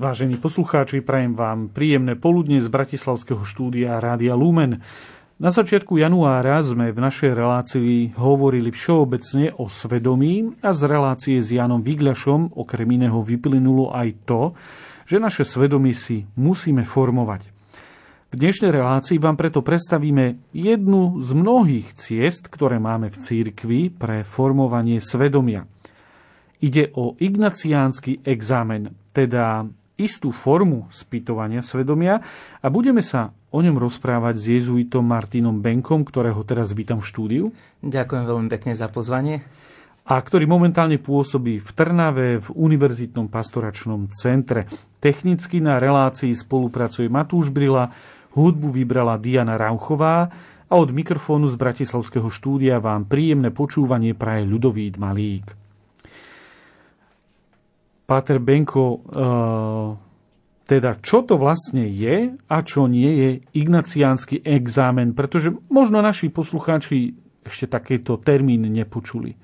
Vážení poslucháči, prajem vám príjemné poludne z Bratislavského štúdia Rádia Lumen. Na začiatku januára sme v našej relácii hovorili všeobecne o svedomí a z relácie s Janom Vigľašom okrem iného vyplynulo aj to, že naše svedomie si musíme formovať. V dnešnej relácii vám preto predstavíme jednu z mnohých ciest, ktoré máme v církvi pre formovanie svedomia. Ide o ignaciánsky examen, teda istú formu spýtovania svedomia a budeme sa o ňom rozprávať s jezuitom Martinom Benkom, ktorého teraz vítam v štúdiu. Ďakujem veľmi pekne za pozvanie. A ktorý momentálne pôsobí v Trnave v Univerzitnom pastoračnom centre. Technicky na relácii spolupracuje Matúš Brila, hudbu vybrala Diana Rauchová a od mikrofónu z Bratislavského štúdia vám príjemné počúvanie praje ľudový Malík. Páter Benko, uh, teda čo to vlastne je a čo nie je ignaciánsky exámen, pretože možno naši poslucháči ešte takýto termín nepočuli.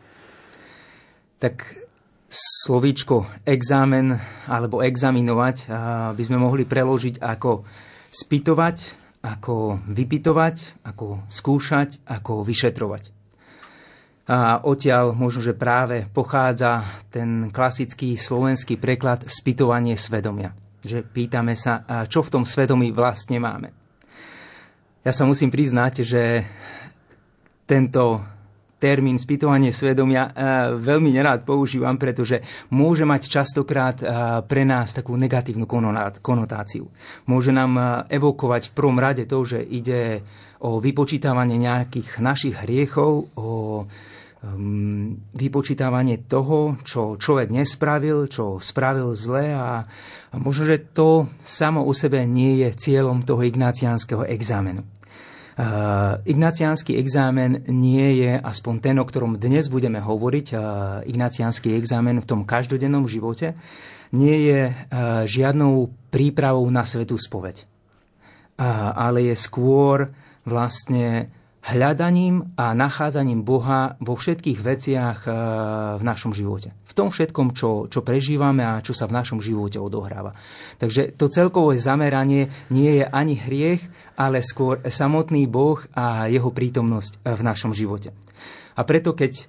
Tak slovíčko exámen alebo examinovať by sme mohli preložiť ako spytovať, ako vypitovať, ako skúšať, ako vyšetrovať. A odtiaľ možno, že práve pochádza ten klasický slovenský preklad spytovanie svedomia. Že pýtame sa, čo v tom svedomí vlastne máme. Ja sa musím priznať, že tento termín spytovanie svedomia veľmi nerád používam, pretože môže mať častokrát pre nás takú negatívnu konotáciu. Môže nám evokovať v prvom rade to, že ide o vypočítavanie nejakých našich hriechov, o vypočítavanie toho, čo človek nespravil, čo spravil zle a, možno, že to samo u sebe nie je cieľom toho ignáciánskeho exámenu. Uh, ignáciánsky exámen nie je aspoň ten, o ktorom dnes budeme hovoriť, uh, ignáciánsky exámen v tom každodennom živote, nie je žiadnou prípravou na svetú spoveď. Ale je skôr vlastne hľadaním a nachádzaním Boha vo všetkých veciach e, v našom živote. V tom všetkom, čo, čo prežívame a čo sa v našom živote odohráva. Takže to celkové zameranie nie je ani hriech, ale skôr samotný Boh a jeho prítomnosť v našom živote. A preto, keď e,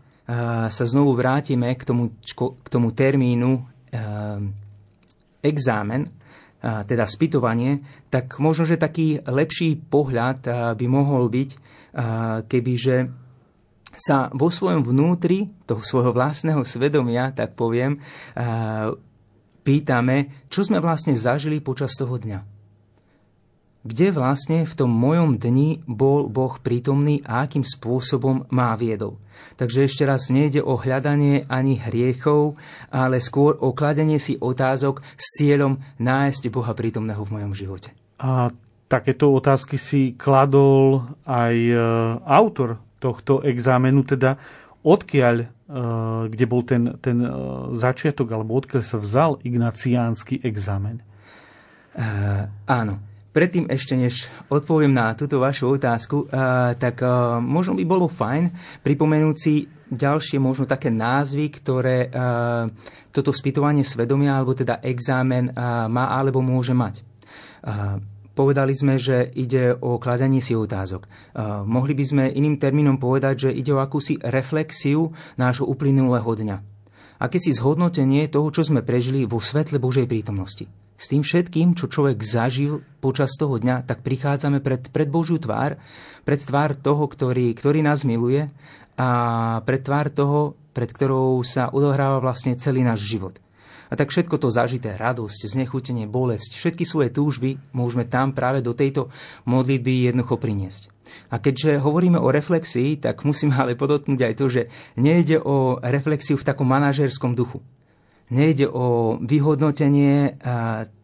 sa znovu vrátime k tomu, k tomu termínu e, exámen, teda spytovanie, tak možno, že taký lepší pohľad by mohol byť, kebyže sa vo svojom vnútri, toho svojho vlastného svedomia, tak poviem, pýtame, čo sme vlastne zažili počas toho dňa. Kde vlastne v tom mojom dni bol Boh prítomný a akým spôsobom má viedol. Takže ešte raz nejde o hľadanie ani hriechov, ale skôr o kladenie si otázok s cieľom nájsť Boha prítomného v mojom živote. A takéto otázky si kladol aj e, autor tohto exámenu, teda odkiaľ, e, kde bol ten, ten e, začiatok, alebo odkiaľ sa vzal ignaciánsky exámen? Uh, áno. Predtým ešte, než odpoviem na túto vašu otázku, uh, tak uh, možno by bolo fajn pripomenúť si ďalšie možno také názvy, ktoré uh, toto spýtovanie svedomia, alebo teda exámen má alebo môže mať. Povedali sme, že ide o kladanie si otázok. Uh, mohli by sme iným termínom povedať, že ide o akúsi reflexiu nášho uplynulého dňa. si zhodnotenie toho, čo sme prežili vo svetle Božej prítomnosti. S tým všetkým, čo človek zažil počas toho dňa, tak prichádzame pred, pred Božiu tvár, pred tvár toho, ktorý, ktorý nás miluje a pred tvár toho, pred ktorou sa odohráva vlastne celý náš život. A tak všetko to zažité, radosť, znechutenie, bolesť, všetky svoje túžby môžeme tam práve do tejto modlitby jednoducho priniesť. A keďže hovoríme o reflexii, tak musím ale podotknúť aj to, že nejde o reflexiu v takom manažerskom duchu. Nejde o vyhodnotenie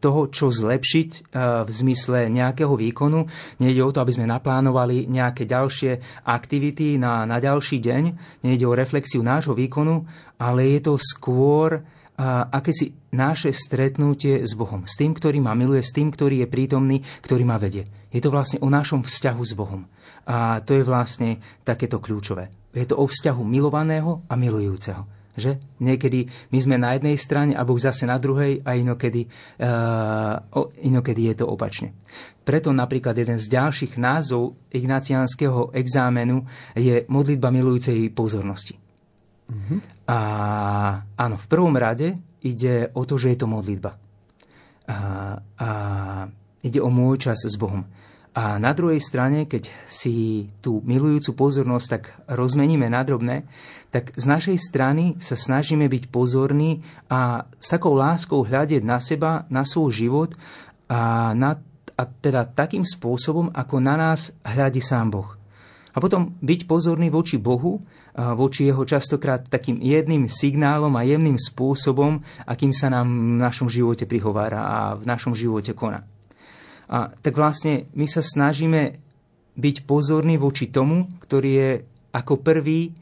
toho, čo zlepšiť v zmysle nejakého výkonu. Nejde o to, aby sme naplánovali nejaké ďalšie aktivity na, na ďalší deň. Nejde o reflexiu nášho výkonu, ale je to skôr a akési naše stretnutie s Bohom. S tým, ktorý ma miluje, s tým, ktorý je prítomný, ktorý ma vedie. Je to vlastne o našom vzťahu s Bohom. A to je vlastne takéto kľúčové. Je to o vzťahu milovaného a milujúceho. Že? Niekedy my sme na jednej strane a Boh zase na druhej a inokedy, uh, inokedy je to opačne. Preto napríklad jeden z ďalších názov ignaciánskeho exámenu je modlitba milujúcej pozornosti. Mm-hmm. A áno, v prvom rade ide o to, že je to modlitba. A, a ide o môj čas s Bohom. A na druhej strane, keď si tú milujúcu pozornosť tak rozmeníme na drobné, tak z našej strany sa snažíme byť pozorní a s takou láskou hľadieť na seba, na svoj život a, na, a teda takým spôsobom, ako na nás hľadí sám Boh. A potom byť pozorný voči Bohu, voči jeho častokrát takým jedným signálom a jemným spôsobom, akým sa nám v našom živote prihovára a v našom živote koná. A tak vlastne my sa snažíme byť pozorní voči tomu, ktorý je ako prvý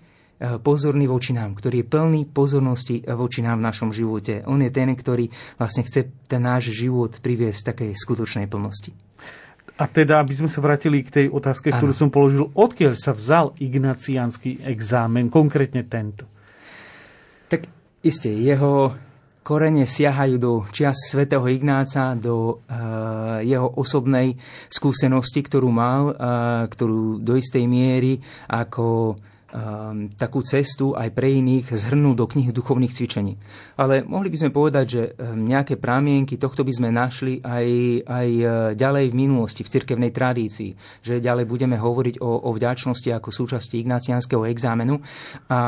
Eh, pozorný voči nám, ktorý je plný pozornosti voči nám v našom živote. On je ten, ktorý vlastne chce ten náš život priviesť takej skutočnej plnosti. A teda, aby sme sa vrátili k tej otázke, ano. ktorú som položil, odkiaľ sa vzal ignaciánsky exámen, konkrétne tento? Tak isté, jeho korene siahajú do čias svätého Ignáca, do uh, jeho osobnej skúsenosti, ktorú mal, uh, ktorú do istej miery ako takú cestu aj pre iných zhrnúť do knihy duchovných cvičení. Ale mohli by sme povedať, že ehm, nejaké prámienky tohto by sme našli aj, aj e, ďalej v minulosti, v cirkevnej tradícii, že ďalej budeme hovoriť o, o vďačnosti ako súčasti ignaciánskeho exámenu a, a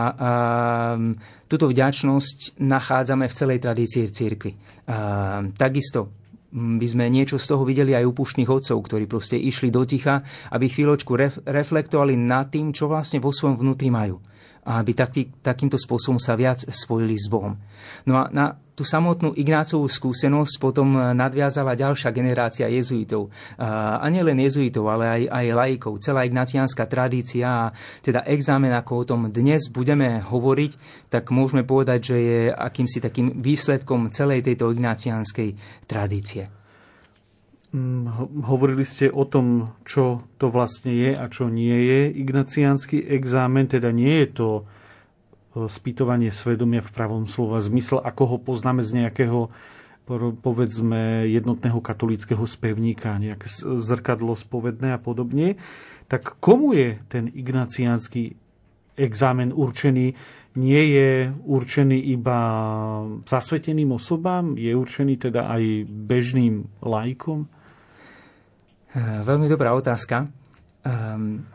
ehm, túto vďačnosť nachádzame v celej tradícii cirkvi. A, takisto by sme niečo z toho videli aj u pušných otcov, ktorí proste išli do ticha, aby chvíľočku ref, reflektovali nad tým, čo vlastne vo svojom vnútri majú. A aby taký, takýmto spôsobom sa viac spojili s Bohom. No a na tú samotnú Ignácovú skúsenosť potom nadviazala ďalšia generácia jezuitov. A nielen jezuitov, ale aj, aj laikov. Celá ignaciánska tradícia a teda examen, ako o tom dnes budeme hovoriť, tak môžeme povedať, že je akýmsi takým výsledkom celej tejto ignaciánskej tradície. Mm, hovorili ste o tom, čo to vlastne je a čo nie je ignaciánsky examen, teda nie je to spýtovanie svedomia v pravom slova zmysle, ako ho poznáme z nejakého povedzme jednotného katolického spevníka, nejaké zrkadlo spovedné a podobne, tak komu je ten ignaciánsky exámen určený? Nie je určený iba zasveteným osobám? Je určený teda aj bežným lajkom? Veľmi dobrá otázka. Um,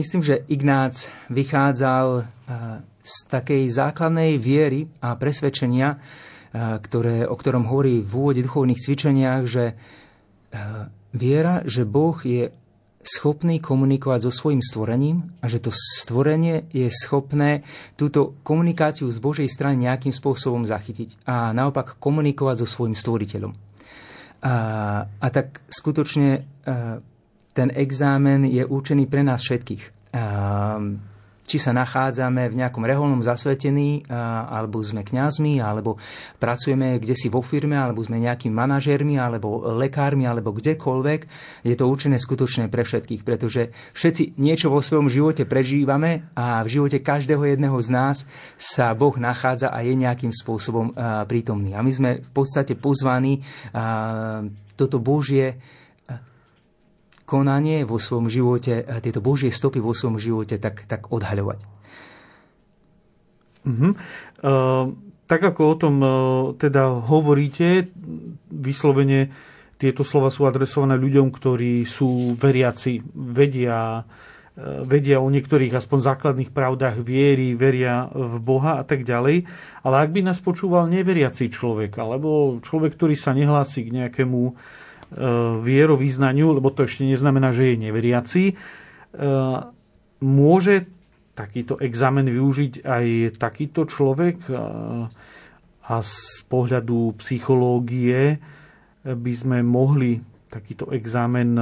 myslím, že Ignác vychádzal z takej základnej viery a presvedčenia, ktoré, o ktorom hovorí v úvode duchovných cvičeniach, že viera, že Boh je schopný komunikovať so svojim stvorením a že to stvorenie je schopné túto komunikáciu z Božej strany nejakým spôsobom zachytiť a naopak komunikovať so svojim stvoriteľom. A, a tak skutočne ten exámen je určený pre nás všetkých. A, či sa nachádzame v nejakom reholnom zasvetení, alebo sme kňazmi, alebo pracujeme kde si vo firme, alebo sme nejakými manažérmi, alebo lekármi, alebo kdekoľvek, je to určené skutočné pre všetkých, pretože všetci niečo vo svojom živote prežívame a v živote každého jedného z nás sa Boh nachádza a je nejakým spôsobom prítomný. A my sme v podstate pozvaní toto Božie konanie vo svojom živote, tieto Božie stopy vo svojom živote tak, tak odhaľovať. Uh-huh. Uh, tak ako o tom uh, teda hovoríte, vyslovene tieto slova sú adresované ľuďom, ktorí sú veriaci, vedia, uh, vedia o niektorých aspoň základných pravdách viery, veria v Boha a tak ďalej. Ale ak by nás počúval neveriaci človek, alebo človek, ktorý sa nehlási k nejakému vierovýznaniu, lebo to ešte neznamená, že je neveriaci, e, môže takýto examen využiť aj takýto človek e, a z pohľadu psychológie by sme mohli takýto examen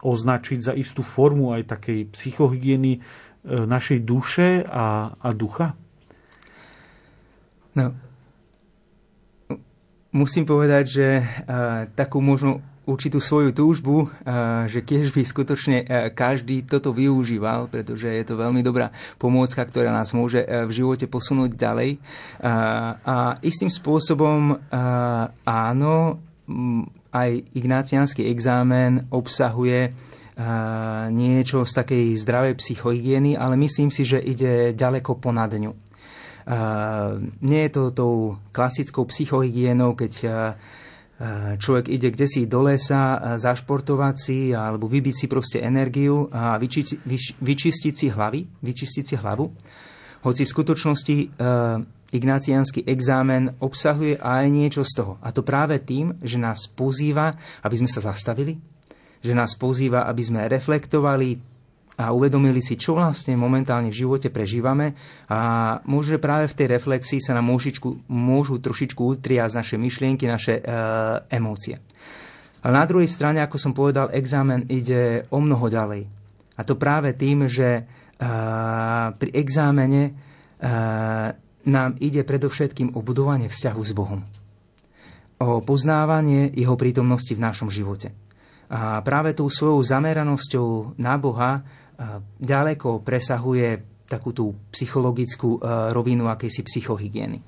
označiť za istú formu aj takej psychohygieny našej duše a, a ducha? No, musím povedať, že uh, takú možno určitú svoju túžbu, že keď by skutočne každý toto využíval, pretože je to veľmi dobrá pomôcka, ktorá nás môže v živote posunúť ďalej. A istým spôsobom áno, aj ignáciánsky exámen obsahuje niečo z takej zdravej psychohygieny, ale myslím si, že ide ďaleko ponad ňu. Nie je to tou klasickou psychohygienou, keď človek ide kde si do lesa zašportovať si alebo vybiť si proste energiu a vyčistiť, vyčistiť si hlavy, vyčistiť si hlavu. Hoci v skutočnosti ignáciánsky exámen obsahuje aj niečo z toho. A to práve tým, že nás pozýva, aby sme sa zastavili, že nás pozýva, aby sme reflektovali a uvedomili si, čo vlastne momentálne v živote prežívame a môže práve v tej reflexii sa nám môžičku, môžu trošičku utriať naše myšlienky, naše e, emócie. Ale na druhej strane, ako som povedal, examen ide o mnoho ďalej. A to práve tým, že e, pri exámene e, nám ide predovšetkým o budovanie vzťahu s Bohom. O poznávanie Jeho prítomnosti v našom živote. A práve tou svojou zameranosťou na Boha ďaleko presahuje takú tú psychologickú rovinu akejsi psychohygieny.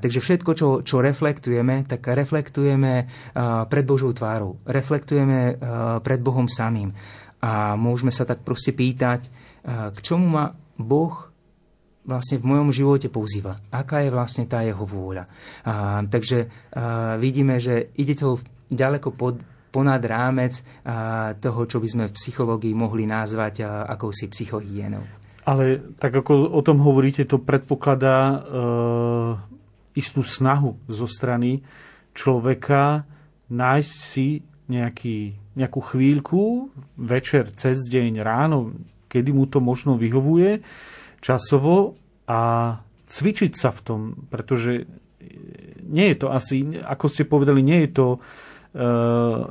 Takže všetko, čo, čo reflektujeme, tak reflektujeme pred Božou tvárou, reflektujeme pred Bohom samým. A môžeme sa tak proste pýtať, k čomu ma Boh vlastne v mojom živote pozýva. Aká je vlastne tá jeho vôľa. A, takže a, vidíme, že ide to ďaleko pod, ponad rámec toho, čo by sme v psychológii mohli nazvať akousi psychohygienou. Ale tak ako o tom hovoríte, to predpokladá e, istú snahu zo strany človeka nájsť si nejaký, nejakú chvíľku, večer, cez deň, ráno, kedy mu to možno vyhovuje, časovo a cvičiť sa v tom, pretože nie je to asi, ako ste povedali, nie je to uh,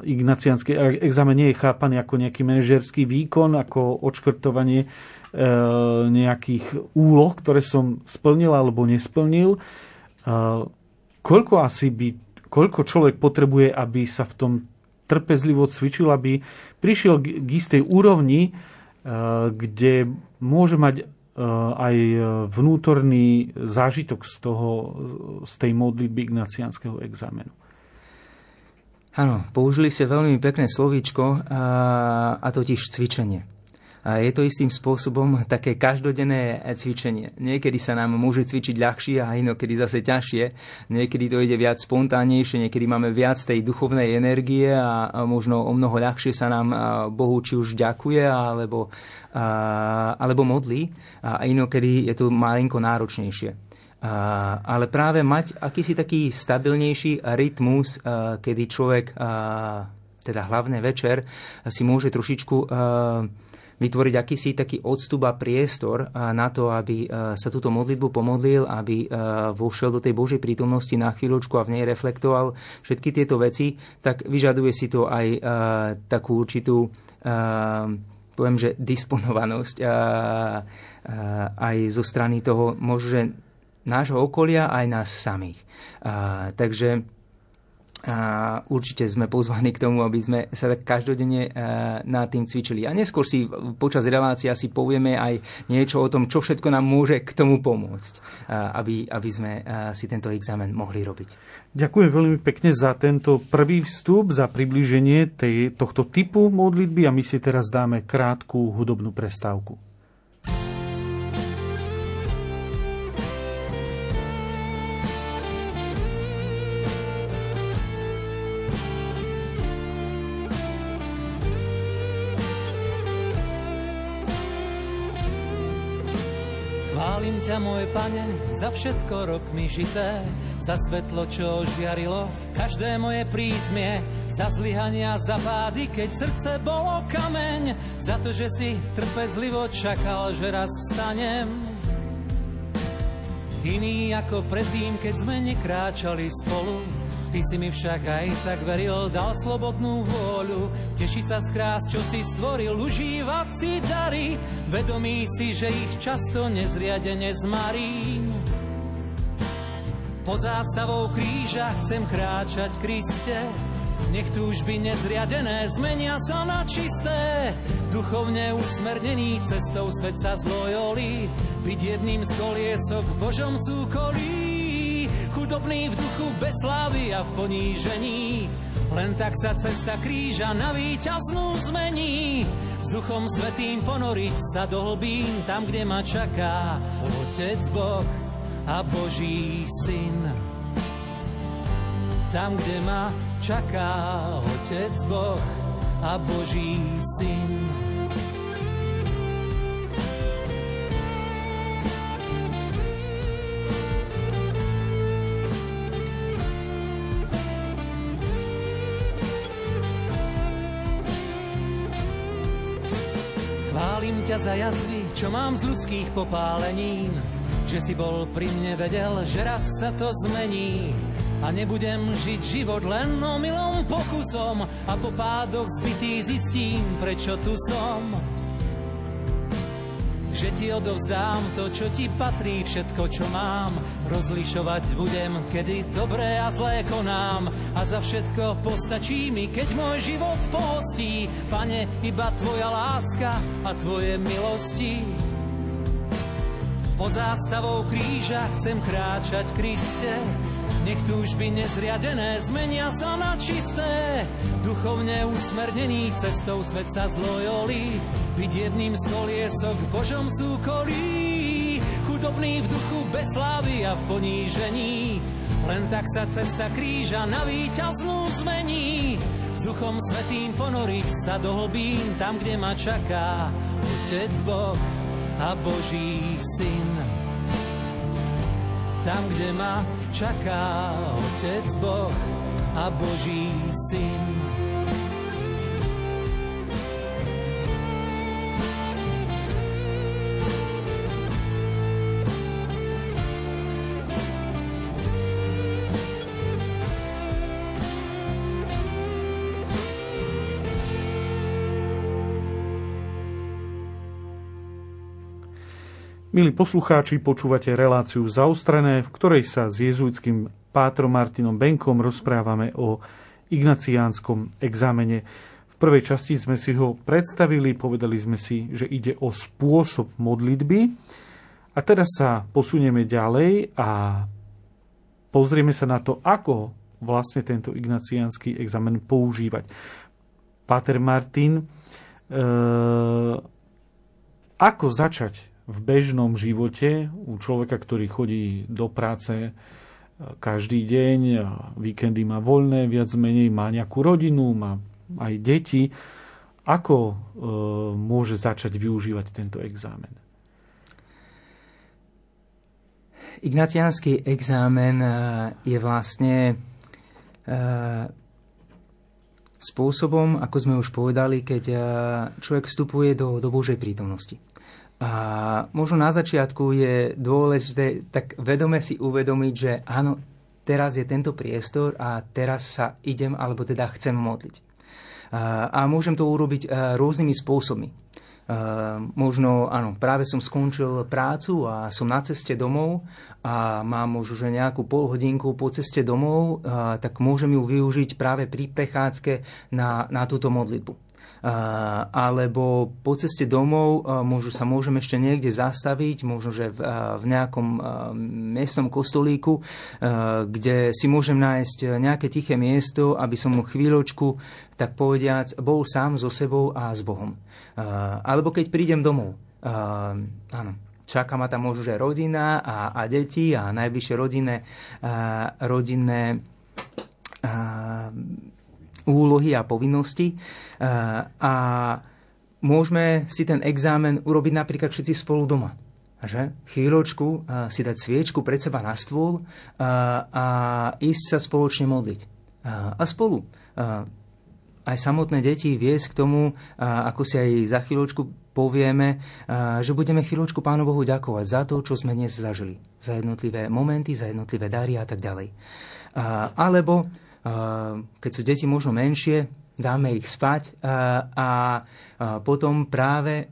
ignaciánsky examen nie je chápaný ako nejaký manažerský výkon, ako odškrtovanie uh, nejakých úloh, ktoré som splnil alebo nesplnil. Uh, koľko asi by, koľko človek potrebuje, aby sa v tom trpezlivo cvičil, aby prišiel k istej úrovni, kde môže mať aj vnútorný zážitok z, toho, z tej modlitby ignaciánskeho examenu. Áno, použili ste veľmi pekné slovíčko, a, a totiž cvičenie. A je to istým spôsobom také každodenné cvičenie. Niekedy sa nám môže cvičiť ľahšie a inokedy zase ťažšie. Niekedy to ide viac spontánnejšie, niekedy máme viac tej duchovnej energie a možno o mnoho ľahšie sa nám Bohu či už ďakuje alebo, alebo modlí a inokedy je to malinko náročnejšie ale práve mať akýsi taký stabilnejší rytmus, kedy človek, teda hlavne večer, si môže trošičku vytvoriť akýsi taký odstup a priestor na to, aby sa túto modlitbu pomodlil, aby vošiel do tej Božej prítomnosti na chvíľočku a v nej reflektoval všetky tieto veci, tak vyžaduje si to aj takú určitú poviem, že disponovanosť aj zo strany toho, možno, nášho okolia aj nás samých. A, takže a určite sme pozvaní k tomu, aby sme sa tak každodenne nad tým cvičili. A neskôr si počas relácie si povieme aj niečo o tom, čo všetko nám môže k tomu pomôcť, aby, aby sme si tento examen mohli robiť. Ďakujem veľmi pekne za tento prvý vstup, za približenie tej, tohto typu modlitby a my si teraz dáme krátku hudobnú prestávku. Môj pane, za všetko rokmi žité, za svetlo, čo žiarilo každé moje prítmie, za zlyhania, za pády, keď srdce bolo kameň, za to, že si trpezlivo čakal, že raz vstanem. Iný ako predtým, keď sme nekráčali spolu, Ty si mi však aj tak veril, dal slobodnú vôľu, tešiť sa z krás, čo si stvoril, užívať si dary, vedomí si, že ich často nezriadene zmarím. Pod zástavou kríža chcem kráčať Kriste, Nech túžby nezriadené zmenia sa na čisté. Duchovne usmernený cestou svet sa zlojolí. Byť jedným z koliesok v Božom súkolí. Chudobný v duchu bez slávy a v ponížení. Len tak sa cesta kríža na víťaznú zmení. S duchom svetým ponoriť sa do hlbín tam, kde ma čaká Otec Boh a Boží Syn. Tam, kde ma čaká Otec Boh a Boží Syn. Za jazvy, čo mám z ľudských popálenín, že si bol pri mne vedel, že raz sa to zmení. A nebudem žiť život len omylom pokusom. A po pádoch zbytý zistím, prečo tu som. Že ti odovzdám to, čo ti patrí, všetko, čo mám. Rozlišovať budem, kedy dobré a zlé konám. A za všetko postačí mi, keď môj život pohostí. Pane, iba tvoja láska a tvoje milosti. Pod zástavou kríža chcem kráčať Kriste, nech túžby nezriadené zmenia sa na čisté. Duchovne usmernený cestou svet sa zlojolí. Byť jedným z koliesok v Božom súkolí. Chudobný v duchu bez slávy a v ponížení. Len tak sa cesta kríža na víťaznú zmení. S duchom svetým ponoriť sa do hlbín tam, kde ma čaká Otec Boh a Boží Syn. Tam, kde ma čaká Otec Boh a Boží Syn. Milí poslucháči, počúvate reláciu Zaostrené, v ktorej sa s jezuitským pátrom Martinom Benkom rozprávame o ignaciánskom exámene. V prvej časti sme si ho predstavili, povedali sme si, že ide o spôsob modlitby. A teraz sa posunieme ďalej a pozrieme sa na to, ako vlastne tento ignaciánsky examen používať. Páter Martin, e, ako začať v bežnom živote u človeka, ktorý chodí do práce e, každý deň, víkendy má voľné, viac menej má nejakú rodinu, má aj deti, ako e, môže začať využívať tento exámen? Ignaciánsky exámen e, je vlastne spôsobom, ako sme už povedali, keď človek vstupuje do, do Božej prítomnosti. A možno na začiatku je dôležité tak vedome si uvedomiť, že áno, teraz je tento priestor a teraz sa idem alebo teda chcem modliť. A, môžem to urobiť e, rôznymi spôsobmi. Uh, možno, áno, práve som skončil prácu a som na ceste domov a mám možno, že nejakú pol hodinku po ceste domov, uh, tak môžem ju využiť práve pri prechádzke na, na túto modlitbu alebo po ceste domov môžu, sa môžem ešte niekde zastaviť, možno, že v, v nejakom miestnom kostolíku, kde si môžem nájsť nejaké tiché miesto, aby som mu chvíľočku, tak povediac, bol sám so sebou a s Bohom. Alebo keď prídem domov, áno, čaká ma tam možno, že rodina a, a deti a najbližšie rodinné, rodinné úlohy a povinnosti a môžeme si ten exámen urobiť napríklad všetci spolu doma. Že? Chvíľočku si dať sviečku pred seba na stôl a, a ísť sa spoločne modliť. A, spolu. Aj samotné deti viesť k tomu, ako si aj za chvíľočku povieme, že budeme chvíľočku Pánu Bohu ďakovať za to, čo sme dnes zažili. Za jednotlivé momenty, za jednotlivé dary a tak ďalej. Alebo keď sú deti možno menšie, dáme ich spať a, a potom práve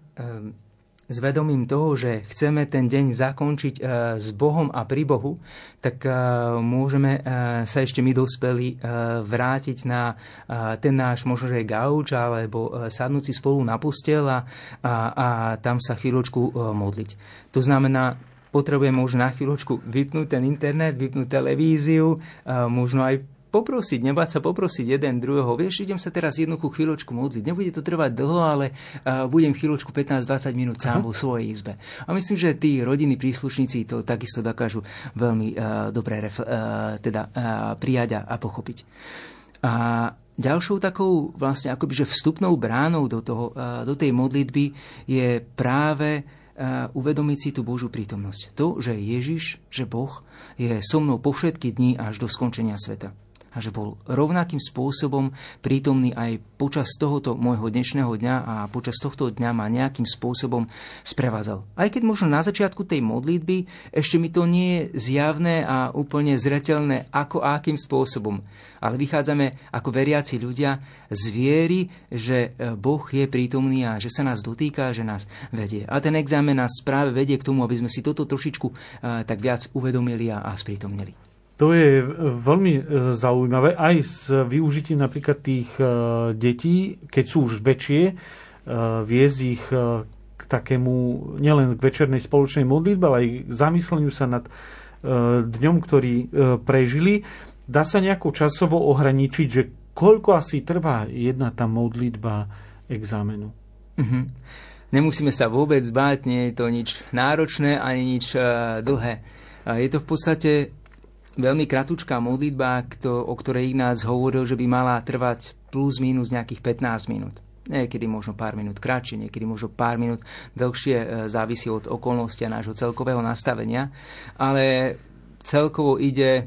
s vedomím toho, že chceme ten deň zakončiť s Bohom a pri Bohu, tak môžeme sa ešte my dospeli vrátiť na ten náš možno, gauč, alebo sadnúť si spolu na postel a, a, a tam sa chvíľočku modliť. To znamená, potrebujeme už na chvíľočku vypnúť ten internet, vypnúť televíziu, možno aj poprosiť, nebáť sa poprosiť jeden druhého. Vieš, idem sa teraz jednoduchú chvíľočku modliť. Nebude to trvať dlho, ale uh, budem chvíľočku 15-20 minút sám vo svojej izbe. A myslím, že tí rodiny príslušníci to takisto dokážu veľmi uh, dobre ref, uh, teda, uh, prijať a pochopiť. A Ďalšou takou vlastne akoby, že vstupnou bránou do, toho, do tej modlitby je práve uvedomiť si tú Božú prítomnosť. To, že Ježiš, že Boh je so mnou po všetky dni až do skončenia sveta a že bol rovnakým spôsobom prítomný aj počas tohoto môjho dnešného dňa a počas tohto dňa ma nejakým spôsobom sprevádzal. Aj keď možno na začiatku tej modlitby ešte mi to nie je zjavné a úplne zretelné, ako a akým spôsobom. Ale vychádzame ako veriaci ľudia z viery, že e, Boh je prítomný a že sa nás dotýka, že nás vedie. A ten examen nás práve vedie k tomu, aby sme si toto trošičku e, tak viac uvedomili a sprítomnili. To je veľmi e, zaujímavé aj s využitím napríklad tých e, detí, keď sú už väčšie, viesť ich k takému, nielen k večernej spoločnej modlitbe, ale aj k zamysleniu sa nad dňom, ktorý prežili. Dá sa nejako časovo ohraničiť, že koľko asi trvá jedna tá modlitba exámenu? Mm-hmm. Nemusíme sa vôbec báť, nie je to nič náročné ani nič dlhé. Je to v podstate veľmi kratučká modlitba, kto, o ktorej Ignác hovoril, že by mala trvať plus minus nejakých 15 minút. Niekedy možno pár minút kratšie, niekedy možno pár minút dlhšie, e, závisí od okolnosti a nášho celkového nastavenia. Ale celkovo ide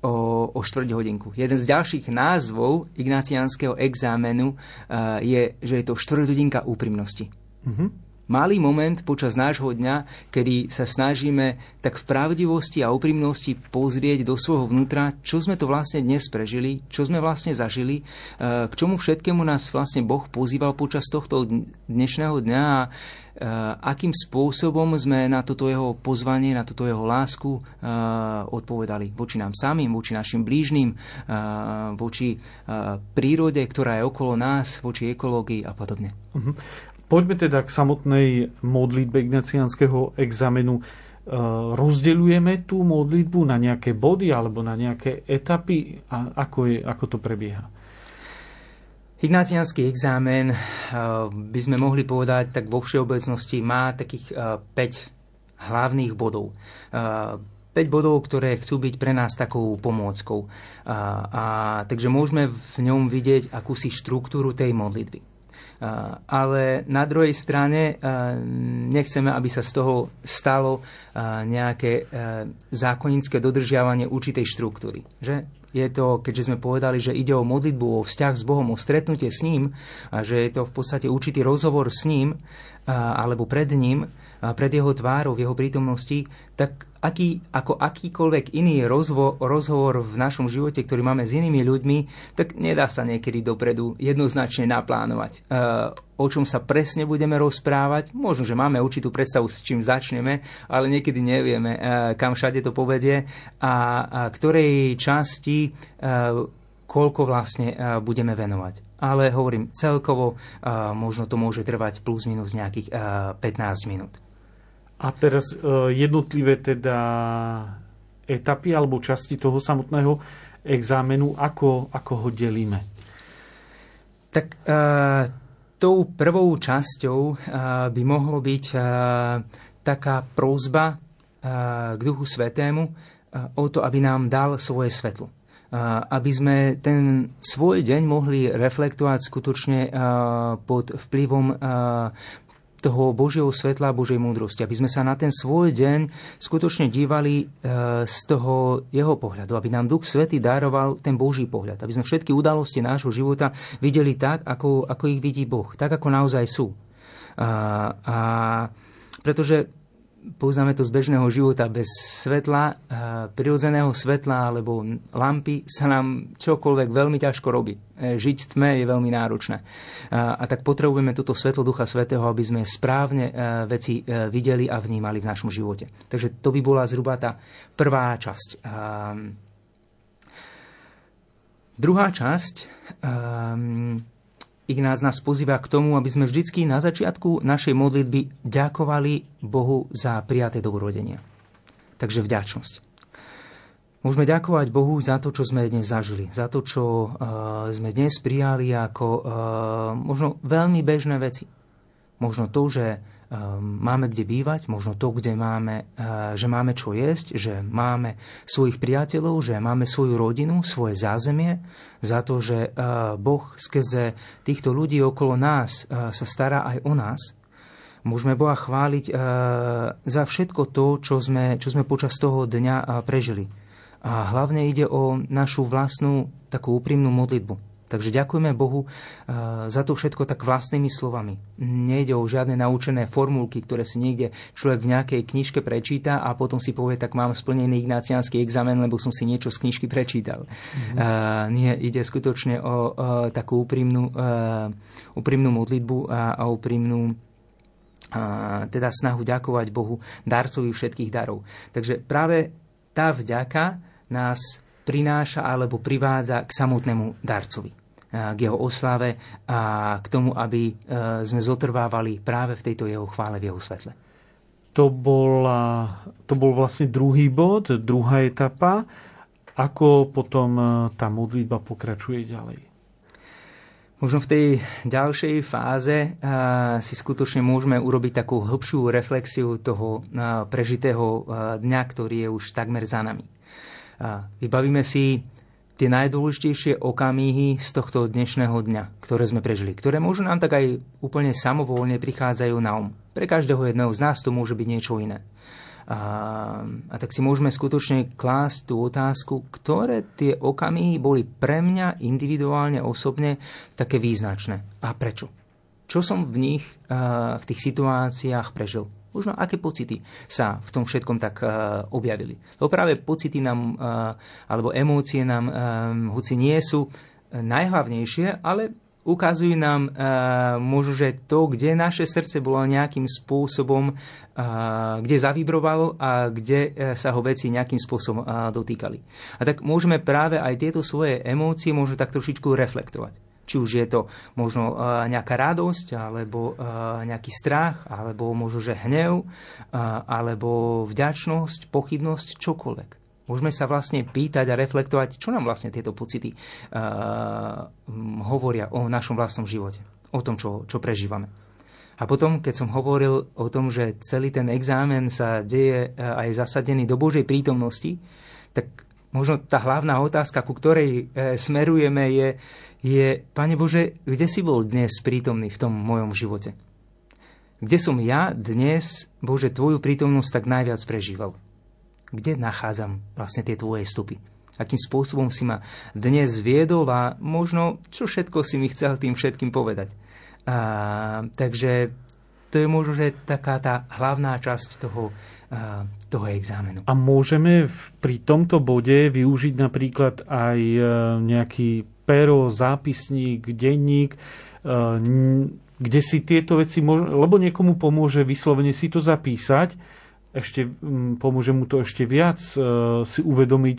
o, o štvrť hodinku. Jeden z ďalších názvov ignaciánskeho exámenu uh, je, že je to štvrť hodinka úprimnosti. Mm-hmm malý moment počas nášho dňa, kedy sa snažíme tak v pravdivosti a úprimnosti pozrieť do svojho vnútra, čo sme to vlastne dnes prežili, čo sme vlastne zažili, e, k čomu všetkému nás vlastne Boh pozýval počas tohto dnešného dňa a e, akým spôsobom sme na toto jeho pozvanie, na toto jeho lásku e, odpovedali voči nám samým, voči našim blížnym, voči prírode, ktorá je okolo nás, voči ekológii a podobne. Uh-huh. Poďme teda k samotnej modlitbe ignaciánskeho examenu. E, rozdeľujeme tú modlitbu na nejaké body alebo na nejaké etapy? A ako, je, ako to prebieha? Ignaciánsky exámen, e, by sme mohli povedať, tak vo všeobecnosti má takých 5 e, hlavných bodov. 5 bodov, ktoré chcú byť pre nás takou pomôckou. A, a, takže môžeme v ňom vidieť akúsi štruktúru tej modlitby ale na druhej strane nechceme, aby sa z toho stalo nejaké zákonické dodržiavanie určitej štruktúry. Že? Je to, keďže sme povedali, že ide o modlitbu, o vzťah s Bohom, o stretnutie s ním a že je to v podstate určitý rozhovor s ním alebo pred ním, pred jeho tvárou, v jeho prítomnosti, tak aký, ako akýkoľvek iný rozvo, rozhovor v našom živote, ktorý máme s inými ľuďmi, tak nedá sa niekedy dopredu jednoznačne naplánovať. E, o čom sa presne budeme rozprávať, možno, že máme určitú predstavu, s čím začneme, ale niekedy nevieme, e, kam všade to povedie a, a ktorej časti, e, koľko vlastne e, budeme venovať ale hovorím celkovo, možno to môže trvať plus minus nejakých 15 minút. A teraz e, jednotlivé teda etapy alebo časti toho samotného exámenu, ako, ako ho delíme? Tak uh, tou prvou časťou uh, by mohlo byť uh, taká prozba uh, k Duchu Svetému uh, o to, aby nám dal svoje svetlo. Uh, aby sme ten svoj deň mohli reflektovať skutočne uh, pod vplyvom uh, toho Božieho svetla a Božej múdrosti, aby sme sa na ten svoj deň skutočne dívali e, z toho jeho pohľadu, aby nám Duch Svety daroval ten Boží pohľad, aby sme všetky udalosti nášho života videli tak, ako, ako ich vidí Boh, tak, ako naozaj sú. A, a pretože poznáme to z bežného života, bez svetla, eh, prirodzeného svetla alebo lampy sa nám čokoľvek veľmi ťažko robí. Eh, žiť v tme je veľmi náročné. A tak potrebujeme toto svetlo Ducha Svetého, aby sme správne veci videli a vnímali v našom živote. Takže to by bola zhruba tá prvá časť. Druhá časť Ignác nás pozýva k tomu, aby sme vždycky na začiatku našej modlitby ďakovali Bohu za prijaté dobrodenia. Takže vďačnosť. Môžeme ďakovať Bohu za to, čo sme dnes zažili, za to, čo uh, sme dnes prijali ako uh, možno veľmi bežné veci. Možno to, že máme kde bývať, možno to, kde máme, eh, že máme čo jesť, že máme svojich priateľov, že máme svoju rodinu, svoje zázemie, za to, že eh, Boh skrze týchto ľudí okolo nás eh, sa stará aj o nás. Môžeme Boha chváliť za všetko to, čo sme, čo sme počas toho dňa prežili. A hlavne ide o našu vlastnú takú úprimnú modlitbu Takže ďakujeme Bohu eh, za to všetko tak vlastnými slovami. Nejde o žiadne naučené formulky, ktoré si niekde človek v nejakej knižke prečíta a potom si povie, tak mám splnený ignáciánsky examen, lebo som si niečo z knižky prečítal. Mm-hmm. Nie, ide skutočne o takú úprimnú, uh, úprimnú modlitbu a, a úprimnú teda snahu ďakovať Bohu, darcovi všetkých darov. Takže práve tá vďaka nás prináša alebo privádza k samotnému darcovi k jeho oslave a k tomu, aby e, sme zotrvávali práve v tejto jeho chvále, v jeho svetle. To, bola, to bol vlastne druhý bod, druhá etapa. Ako potom e, tá modlitba pokračuje ďalej? Možno v tej ďalšej fáze si skutočne môžeme urobiť takú hĺbšiu reflexiu toho prežitého dňa, ktorý je už takmer za nami. Vybavíme si tie najdôležitejšie okamihy z tohto dnešného dňa, ktoré sme prežili, ktoré možno nám tak aj úplne samovolne prichádzajú na um. Pre každého jedného z nás to môže byť niečo iné. A, a tak si môžeme skutočne klásť tú otázku, ktoré tie okamihy boli pre mňa individuálne, osobne také význačné a prečo. Čo som v nich, v tých situáciách prežil. Možno aké pocity sa v tom všetkom tak uh, objavili. Lebo práve pocity nám, uh, alebo emócie nám, um, hoci nie sú najhlavnejšie, ale ukazujú nám uh, možno, že to, kde naše srdce bolo nejakým spôsobom, uh, kde zavibrovalo a kde sa ho veci nejakým spôsobom uh, dotýkali. A tak môžeme práve aj tieto svoje emócie možno tak trošičku reflektovať či už je to možno e, nejaká radosť, alebo e, nejaký strach, alebo možno, že hnev, e, alebo vďačnosť, pochybnosť, čokoľvek. Môžeme sa vlastne pýtať a reflektovať, čo nám vlastne tieto pocity hovoria o našom vlastnom živote, o tom, čo, čo prežívame. A potom, keď som hovoril o tom, že celý ten exámen sa deje a je zasadený do Božej prítomnosti, tak možno tá hlavná otázka, ku ktorej smerujeme, je, je, Pane Bože, kde si bol dnes prítomný v tom mojom živote? Kde som ja dnes, Bože, Tvoju prítomnosť tak najviac prežíval? Kde nachádzam vlastne tie Tvoje stopy? Akým spôsobom si ma dnes viedol a možno, čo všetko si mi chcel tým všetkým povedať. A, takže to je možno, že taká tá hlavná časť toho, toho exámenu. A môžeme pri tomto bode využiť napríklad aj e, nejaký pero, zápisník, denník, eh, kde si tieto veci, lebo niekomu pomôže vyslovene si to zapísať, ešte pomôže mu to ešte viac eh, si uvedomiť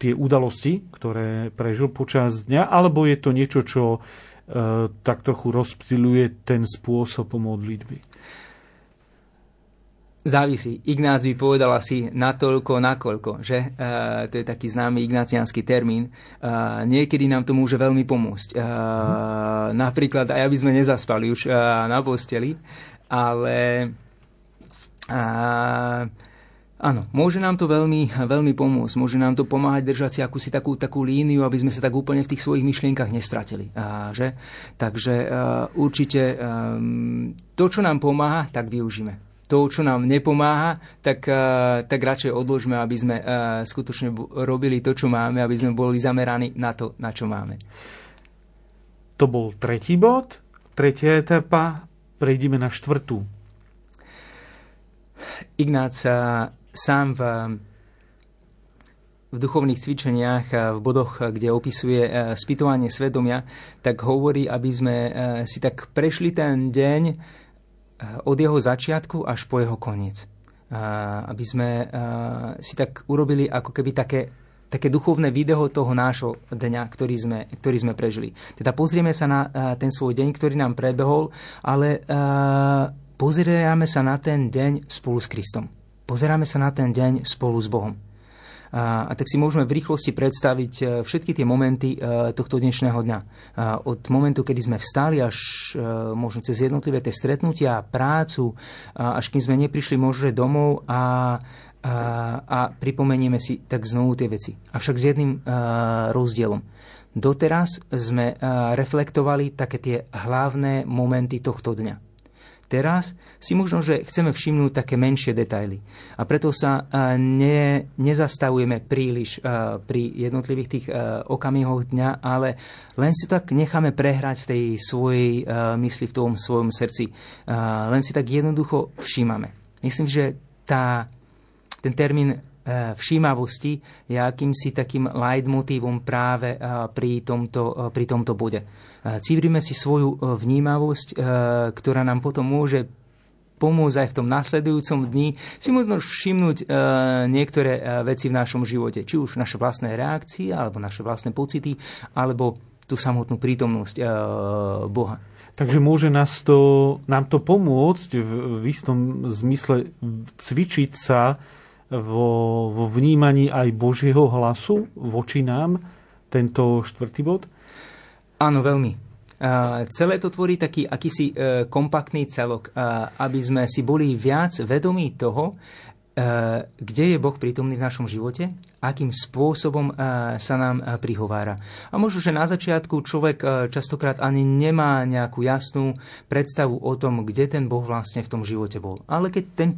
tie udalosti, ktoré prežil počas dňa, alebo je to niečo, čo eh, tak trochu rozptiluje ten spôsob modlitby. Závisí. Ignác by povedal asi natoľko, nakoľko, že? Uh, to je taký známy ignaciánsky termín. Uh, niekedy nám to môže veľmi pomôcť. Uh, mm. Napríklad aj aby sme nezaspali už uh, na posteli, ale uh, áno, môže nám to veľmi, veľmi pomôcť. Môže nám to pomáhať držať si akúsi takú, takú líniu, aby sme sa tak úplne v tých svojich myšlienkach nestratili. Uh, že? Takže uh, určite um, to, čo nám pomáha, tak využíme to, čo nám nepomáha, tak, eh, tak radšej odložme, aby sme eh, skutočne robili to, čo máme, aby sme boli zameraní na to, na čo máme. To bol tretí bod, tretia etapa, prejdeme na štvrtú. Ignác sám v, v duchovných cvičeniach, v bodoch, kde opisuje spytovanie svedomia, tak hovorí, aby sme si tak prešli ten deň od jeho začiatku až po jeho koniec. Aby sme si tak urobili ako keby také také duchovné video toho nášho dňa, ktorý sme, ktorý sme prežili. Teda pozrieme sa na ten svoj deň, ktorý nám prebehol, ale pozeráme sa na ten deň spolu s Kristom. Pozeráme sa na ten deň spolu s Bohom. A, a tak si môžeme v rýchlosti predstaviť e, všetky tie momenty e, tohto dnešného dňa. Od momentu, kedy sme vstali, až e, možno cez jednotlivé tie stretnutia, prácu, až kým sme neprišli možno domov a, a, a pripomenieme si tak znovu tie veci. Avšak s jedným rozdielom. Doteraz sme reflektovali také tie hlavné momenty tohto dňa Teraz si možno, že chceme všimnúť také menšie detaily. A preto sa ne, nezastavujeme príliš pri jednotlivých tých okamihoch dňa, ale len si tak necháme prehrať v tej svojej mysli, v tom svojom srdci. Len si tak jednoducho všímame. Myslím, že tá, ten termín všímavosti je akýmsi takým leitmotívom práve pri tomto, pri tomto bode civrime si svoju e, vnímavosť, e, ktorá nám potom môže pomôcť aj v tom nasledujúcom dni si možno všimnúť e, niektoré veci v našom živote. Či už naše vlastné reakcie, alebo naše vlastné pocity, alebo tú samotnú prítomnosť Boha. Takže môže nás to, nám to pomôcť v, v istom zmysle cvičiť sa vo, vo vnímaní aj Božieho hlasu voči nám, tento štvrtý bod? Áno, veľmi. Uh, celé to tvorí taký akýsi uh, kompaktný celok, uh, aby sme si boli viac vedomí toho, kde je Boh prítomný v našom živote, akým spôsobom sa nám prihovára. A možno, že na začiatku človek častokrát ani nemá nejakú jasnú predstavu o tom, kde ten Boh vlastne v tom živote bol. Ale keď ten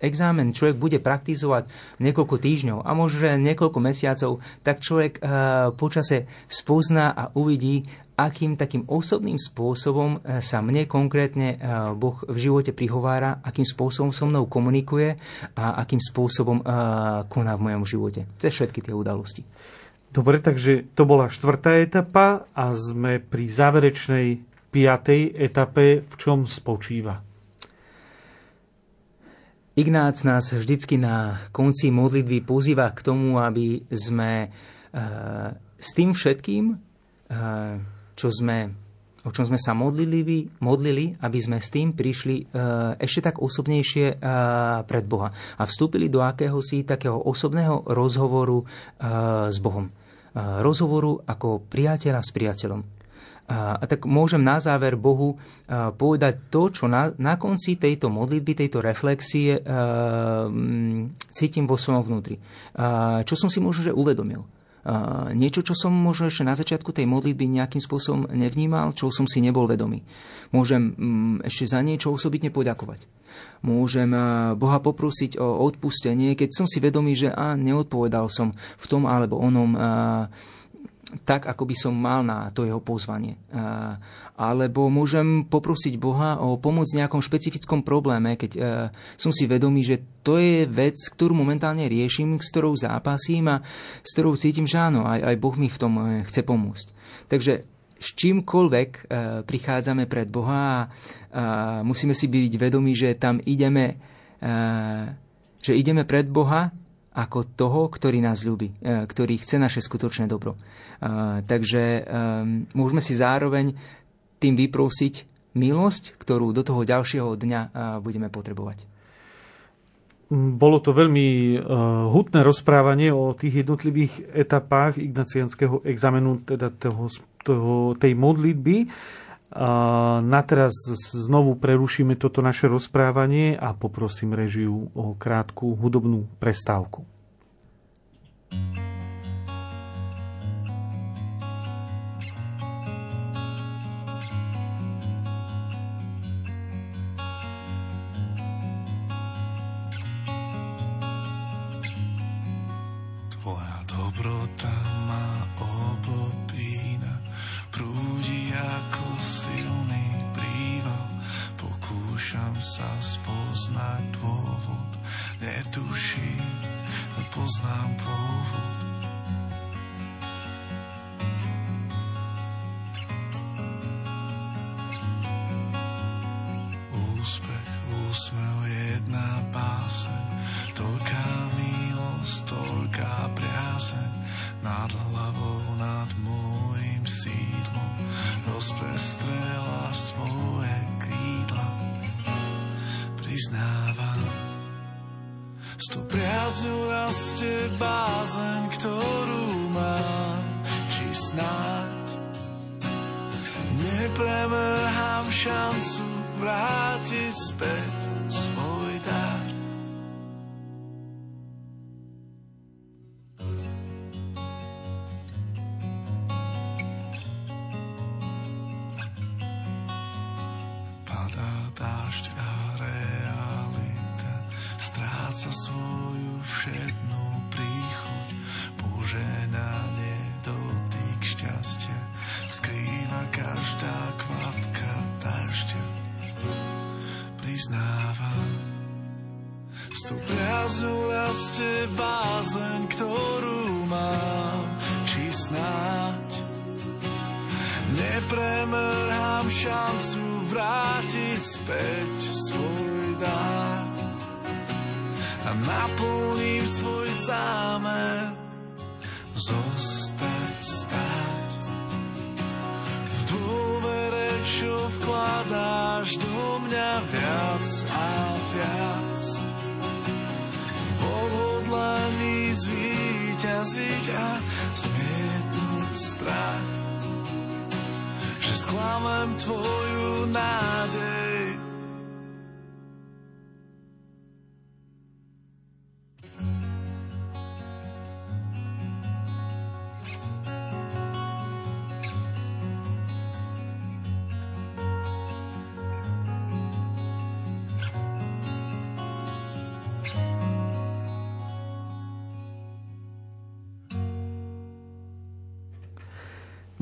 exámen človek bude praktizovať niekoľko týždňov a možno niekoľko mesiacov, tak človek počase spozná a uvidí, akým takým osobným spôsobom e, sa mne konkrétne e, Boh v živote prihovára, akým spôsobom so mnou komunikuje a akým spôsobom e, koná v mojom živote. Cez všetky tie udalosti. Dobre, takže to bola štvrtá etapa a sme pri záverečnej piatej etape, v čom spočíva. Ignác nás vždycky na konci modlitby pozýva k tomu, aby sme s tým všetkým čo sme, o čom sme sa modlili, modlili, aby sme s tým prišli e, ešte tak osobnejšie e, pred Boha a vstúpili do akéhosi takého osobného rozhovoru e, s Bohom. Rozhovoru ako priateľa s priateľom. A, tak môžem na záver Bohu povedať to, čo na, na konci tejto modlitby, tejto reflexie m, cítim vo svojom vnútri. A, čo som si možno že uvedomil niečo, čo som možno ešte na začiatku tej modlitby nejakým spôsobom nevnímal, čo som si nebol vedomý. Môžem mm, ešte za niečo osobitne poďakovať. Môžem Boha poprosiť o odpustenie, keď som si vedomý, že a, neodpovedal som v tom alebo onom tak, ako by som mal na to jeho pozvanie. A, alebo môžem poprosiť Boha o pomoc v nejakom špecifickom probléme, keď e, som si vedomý, že to je vec, ktorú momentálne riešim, s ktorou zápasím a s ktorou cítim, že áno, aj, Boh mi v tom e, chce pomôcť. Takže s čímkoľvek e, prichádzame pred Boha a, musíme si byť vedomí, že tam ideme, e, že ideme pred Boha ako toho, ktorý nás ľúbi, e, ktorý chce naše skutočné dobro. E, takže e, môžeme si zároveň tým vyprosiť milosť, ktorú do toho ďalšieho dňa budeme potrebovať. Bolo to veľmi hutné rozprávanie o tých jednotlivých etapách ignacianského examenu, teda toho, toho, tej modlitby. Na teraz znovu prerušíme toto naše rozprávanie a poprosím režiu o krátku hudobnú prestávku. you Dobrota netuším, nepoznám pôvod. Úspech, úsmev, tou priazňou rastie bázeň, ktorú mám, či snáď nepremrhám šancu vrátiť späť šancu vrátiť späť svoj dár a naplním svoj zámer zostať stáť. V dôvere, čo vkladáš do mňa viac a viac. V odhodlaní zvíťaziť a zmietnúť strach že sklamem tvoju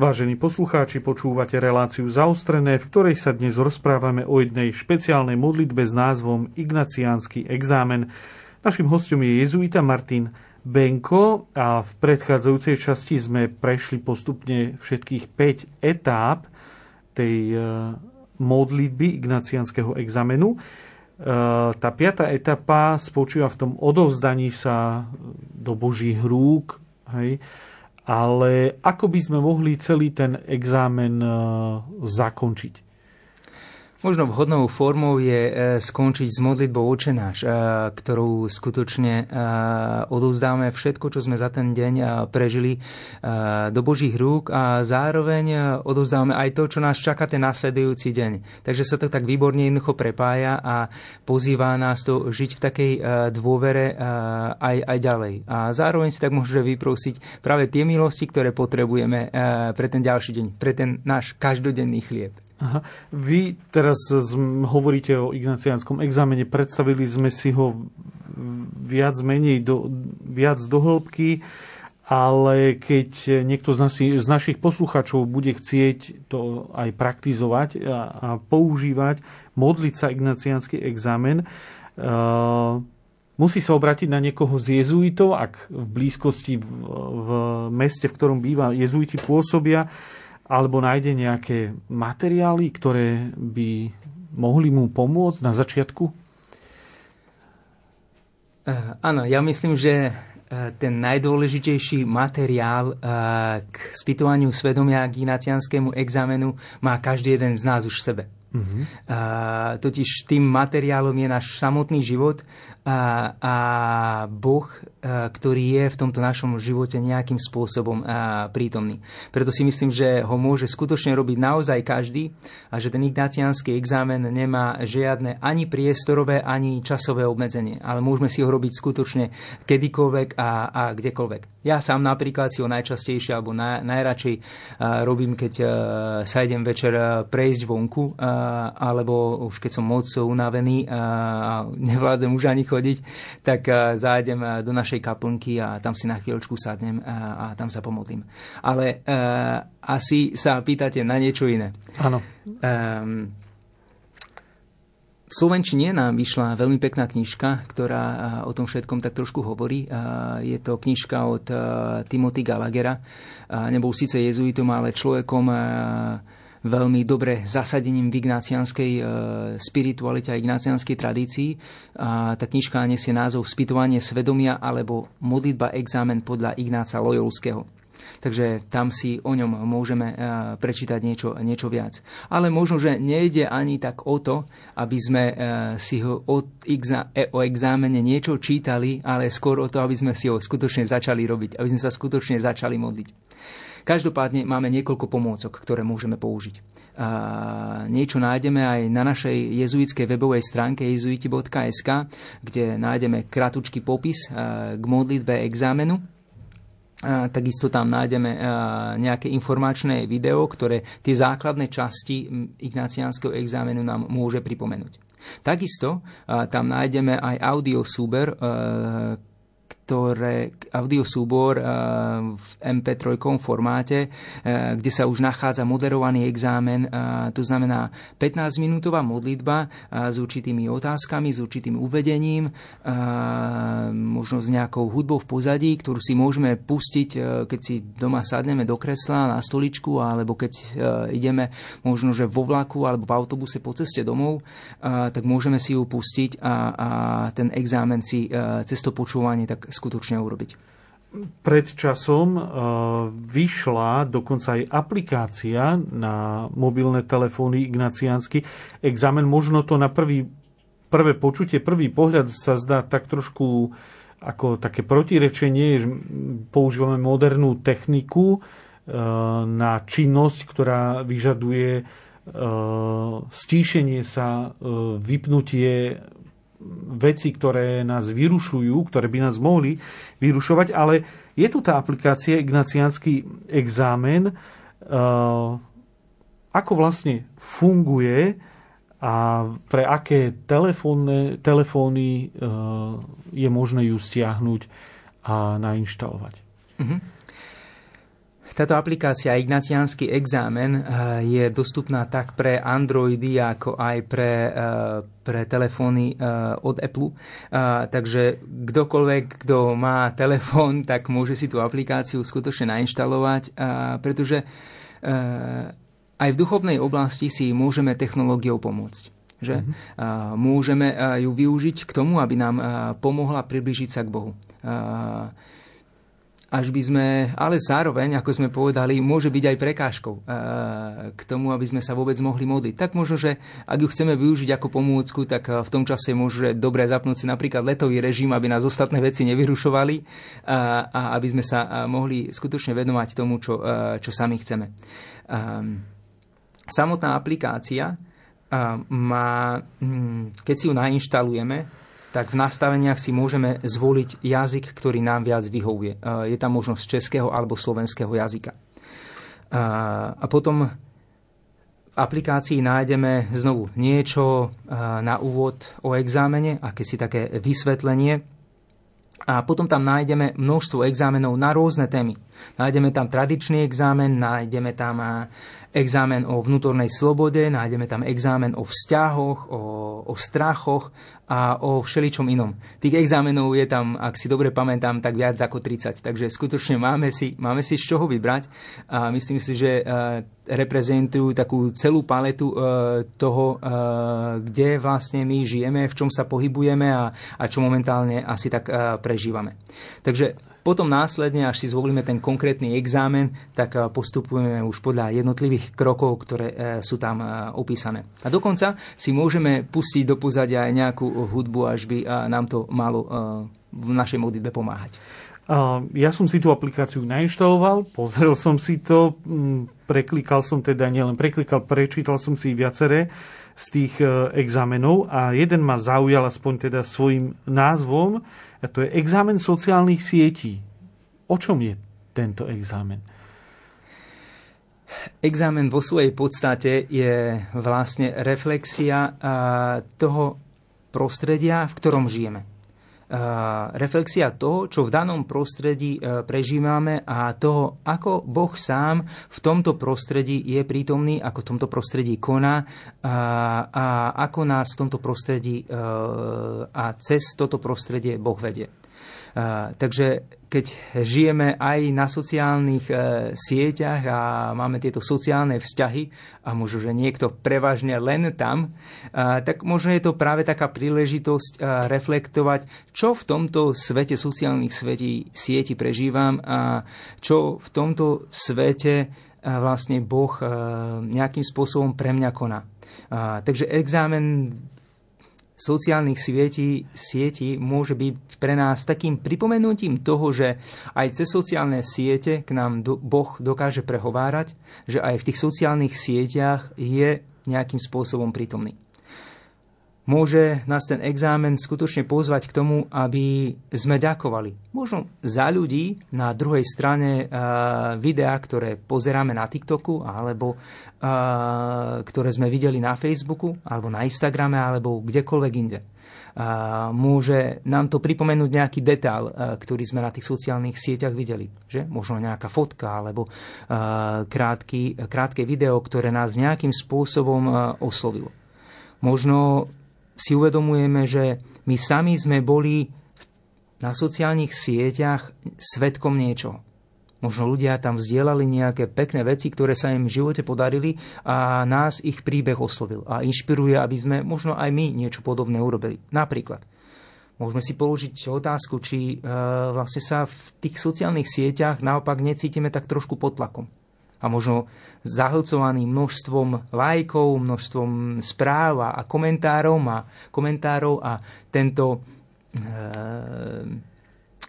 Vážení poslucháči, počúvate reláciu zaostrené, v ktorej sa dnes rozprávame o jednej špeciálnej modlitbe s názvom Ignaciánsky exámen. Našim hostom je jezuita Martin Benko a v predchádzajúcej časti sme prešli postupne všetkých 5 etáp tej e, modlitby ignaciánskeho examenu. E, tá piata etapa spočíva v tom odovzdaní sa do Božích rúk, hej, ale ako by sme mohli celý ten exámen e, zakončiť? Možno vhodnou formou je e, skončiť s modlitbou očenáš, e, ktorou skutočne odovzdáme všetko, čo sme za ten deň prežili do Božích rúk a zároveň odovzdáme aj to, čo nás čaká ten nasledujúci deň. Takže sa to tak výborne jednoducho prepája a pozýva nás to žiť v takej dôvere aj, aj ďalej. A zároveň si tak môže vyprosiť práve tie milosti, ktoré potrebujeme pre ten ďalší deň, pre ten náš každodenný chlieb. Aha. Vy teraz hovoríte o ignaciánskom examene, predstavili sme si ho viac menej do, viac do hĺbky, ale keď niekto z, nasi, z našich posluchačov bude chcieť to aj praktizovať a, a používať, modliť sa ignaciánsky examen, uh, musí sa obrátiť na niekoho z jezuitov, ak v blízkosti v, v meste, v ktorom býva jezuiti pôsobia, alebo nájde nejaké materiály, ktoré by mohli mu pomôcť na začiatku? Uh, áno, ja myslím, že eh, ten najdôležitejší materiál eh, k spýtovaniu svedomia k inacianskému examenu má každý jeden z nás už v sebe. Uh-huh. Uh, totiž tým materiálom je náš samotný život a, a Boh ktorý je v tomto našom živote nejakým spôsobom prítomný. Preto si myslím, že ho môže skutočne robiť naozaj každý a že ten ignáciánsky exámen nemá žiadne ani priestorové, ani časové obmedzenie, ale môžeme si ho robiť skutočne kedykoľvek a, a kdekoľvek. Ja sám napríklad si ho najčastejšie alebo naj, najradšej robím, keď sa idem večer prejsť vonku, alebo už keď som moc unavený a nevládzem už ani chodiť, tak zájdem do našej kaplnky a tam si na chvíľočku sadnem a, a tam sa pomodlím. Ale uh, asi sa pýtate na niečo iné. Áno. Um, V Slovenčine nám vyšla veľmi pekná knižka, ktorá o tom všetkom tak trošku hovorí. Je to knižka od Timothy Gallaghera. Nebol síce jezuitom, ale človekom veľmi dobre zasadením v ignácianskej spiritualite a ignácianskej tradícii. tá knižka nesie názov Spytovanie svedomia alebo modlitba examen podľa Ignáca Lojolského. Takže tam si o ňom môžeme eh, prečítať niečo, niečo viac. Ale možno, že nejde ani tak o to, aby sme eh, si ho e, o exámene niečo čítali, ale skôr o to, aby sme si ho skutočne začali robiť, aby sme sa skutočne začali modliť. Každopádne máme niekoľko pomôcok, ktoré môžeme použiť. A niečo nájdeme aj na našej jezuitskej webovej stránke jezuiti.sk, kde nájdeme kratučký popis k modlitbe exámenu Takisto tam nájdeme nejaké informačné video, ktoré tie základné časti ignaciánskeho exámenu nám môže pripomenúť. Takisto tam nájdeme aj audiosúber, ktoré audiosúbor eh, v MP3 formáte, eh, kde sa už nachádza moderovaný exámen, eh, to znamená 15-minútová modlitba s určitými otázkami, s určitým uvedením, možno s nejakou hudbou v pozadí, ktorú si môžeme pustiť, keď si doma sadneme do kresla na stoličku, alebo keď ideme možno, že vo vlaku alebo v autobuse po ceste domov, tak môžeme si ju pustiť a, a ten exámen si cez to počúvanie tak skutočne urobiť. Pred časom uh, vyšla dokonca aj aplikácia na mobilné telefóny ignaciánsky. Examen možno to na prvý, prvé počutie, prvý pohľad sa zdá tak trošku ako také protirečenie, že používame modernú techniku uh, na činnosť, ktorá vyžaduje uh, stíšenie sa, vypnutie veci, ktoré nás vyrušujú, ktoré by nás mohli vyrušovať, ale je tu tá aplikácia Ignaciánsky exámen, eh, ako vlastne funguje a pre aké telefónne, telefóny eh, je možné ju stiahnuť a nainštalovať. Mm-hmm. Táto aplikácia Ignaciánsky exámen eh, je dostupná tak pre Androidy, ako aj pre, eh, pre telefóny eh, od Apple. Takže kdokoľvek, kto má telefón, tak môže si tú aplikáciu skutočne nainštalovať, pretože aj v duchovnej oblasti si môžeme technológiou pomôcť že mm-hmm. môžeme ju využiť k tomu, aby nám pomohla približiť sa k Bohu až by sme, ale zároveň, ako sme povedali, môže byť aj prekážkou eh, k tomu, aby sme sa vôbec mohli modliť. Tak možno, že ak ju chceme využiť ako pomôcku, tak eh, v tom čase môže dobre zapnúť si napríklad letový režim, aby nás ostatné veci nevyrušovali a, a aby sme sa eh, mohli skutočne venovať tomu, čo, čo sami chceme. Ehm, samotná aplikácia má, hm, keď si ju nainštalujeme, tak v nastaveniach si môžeme zvoliť jazyk, ktorý nám viac vyhovuje. Je tam možnosť českého alebo slovenského jazyka. A potom v aplikácii nájdeme znovu niečo na úvod o exámene, akési také vysvetlenie. A potom tam nájdeme množstvo exámenov na rôzne témy. Nájdeme tam tradičný exámen, nájdeme tam exámen o vnútornej slobode, nájdeme tam exámen o vzťahoch, o, o strachoch a o všeličom inom. Tých exámenov je tam, ak si dobre pamätám, tak viac ako 30. Takže skutočne máme si, máme si z čoho vybrať a myslím si, že e, reprezentujú takú celú paletu e, toho, e, kde vlastne my žijeme, v čom sa pohybujeme a, a čo momentálne asi tak prežívame. Takže potom následne, až si zvolíme ten konkrétny exámen, tak eh, postupujeme už podľa jednotlivých krokov, ktoré eh, sú tam eh, opísané. A dokonca si môžeme pustiť do pozadia aj nejakú hudbu, až by nám to malo v našej modlitbe pomáhať. Ja som si tú aplikáciu nainštaloval, pozrel som si to, mm, preklikal som teda, nielen preklikal, prečítal som si viaceré z tých exámenov a jeden ma zaujal aspoň teda svojim názvom, a to je examen sociálnych sietí. O čom je tento examen? Examen vo svojej podstate je vlastne reflexia toho prostredia, v ktorom žijeme. Reflexia toho, čo v danom prostredí prežívame a toho, ako Boh sám v tomto prostredí je prítomný, ako v tomto prostredí koná a, ako nás v tomto prostredí a cez toto prostredie Boh vedie. Takže keď žijeme aj na sociálnych e, sieťach a máme tieto sociálne vzťahy a možno, že niekto prevažne len tam, tak možno je to práve taká príležitosť reflektovať, čo v tomto svete sociálnych svetí, sieti prežívam a čo v tomto svete vlastne Boh nejakým spôsobom pre mňa koná. Takže exámen sociálnych sietí, sietí môže byť pre nás takým pripomenutím toho, že aj cez sociálne siete k nám do, Boh dokáže prehovárať, že aj v tých sociálnych sieťach je nejakým spôsobom prítomný môže nás ten exámen skutočne pozvať k tomu, aby sme ďakovali. Možno za ľudí na druhej strane uh, videá, ktoré pozeráme na TikToku, alebo ktoré sme videli na Facebooku, alebo na Instagrame, alebo kdekoľvek inde. Môže nám to pripomenúť nejaký detail, ktorý sme na tých sociálnych sieťach videli. Že? Možno nejaká fotka alebo krátky, krátke video, ktoré nás nejakým spôsobom oslovilo. Možno si uvedomujeme, že my sami sme boli na sociálnych sieťach svetkom niečoho. Možno ľudia tam vzdielali nejaké pekné veci, ktoré sa im v živote podarili a nás ich príbeh oslovil a inšpiruje, aby sme možno aj my niečo podobné urobili. Napríklad, môžeme si položiť otázku, či e, vlastne sa v tých sociálnych sieťach naopak necítime tak trošku pod tlakom a možno zahlcovaný množstvom lajkov, množstvom správ a komentárov a, komentárov a tento e,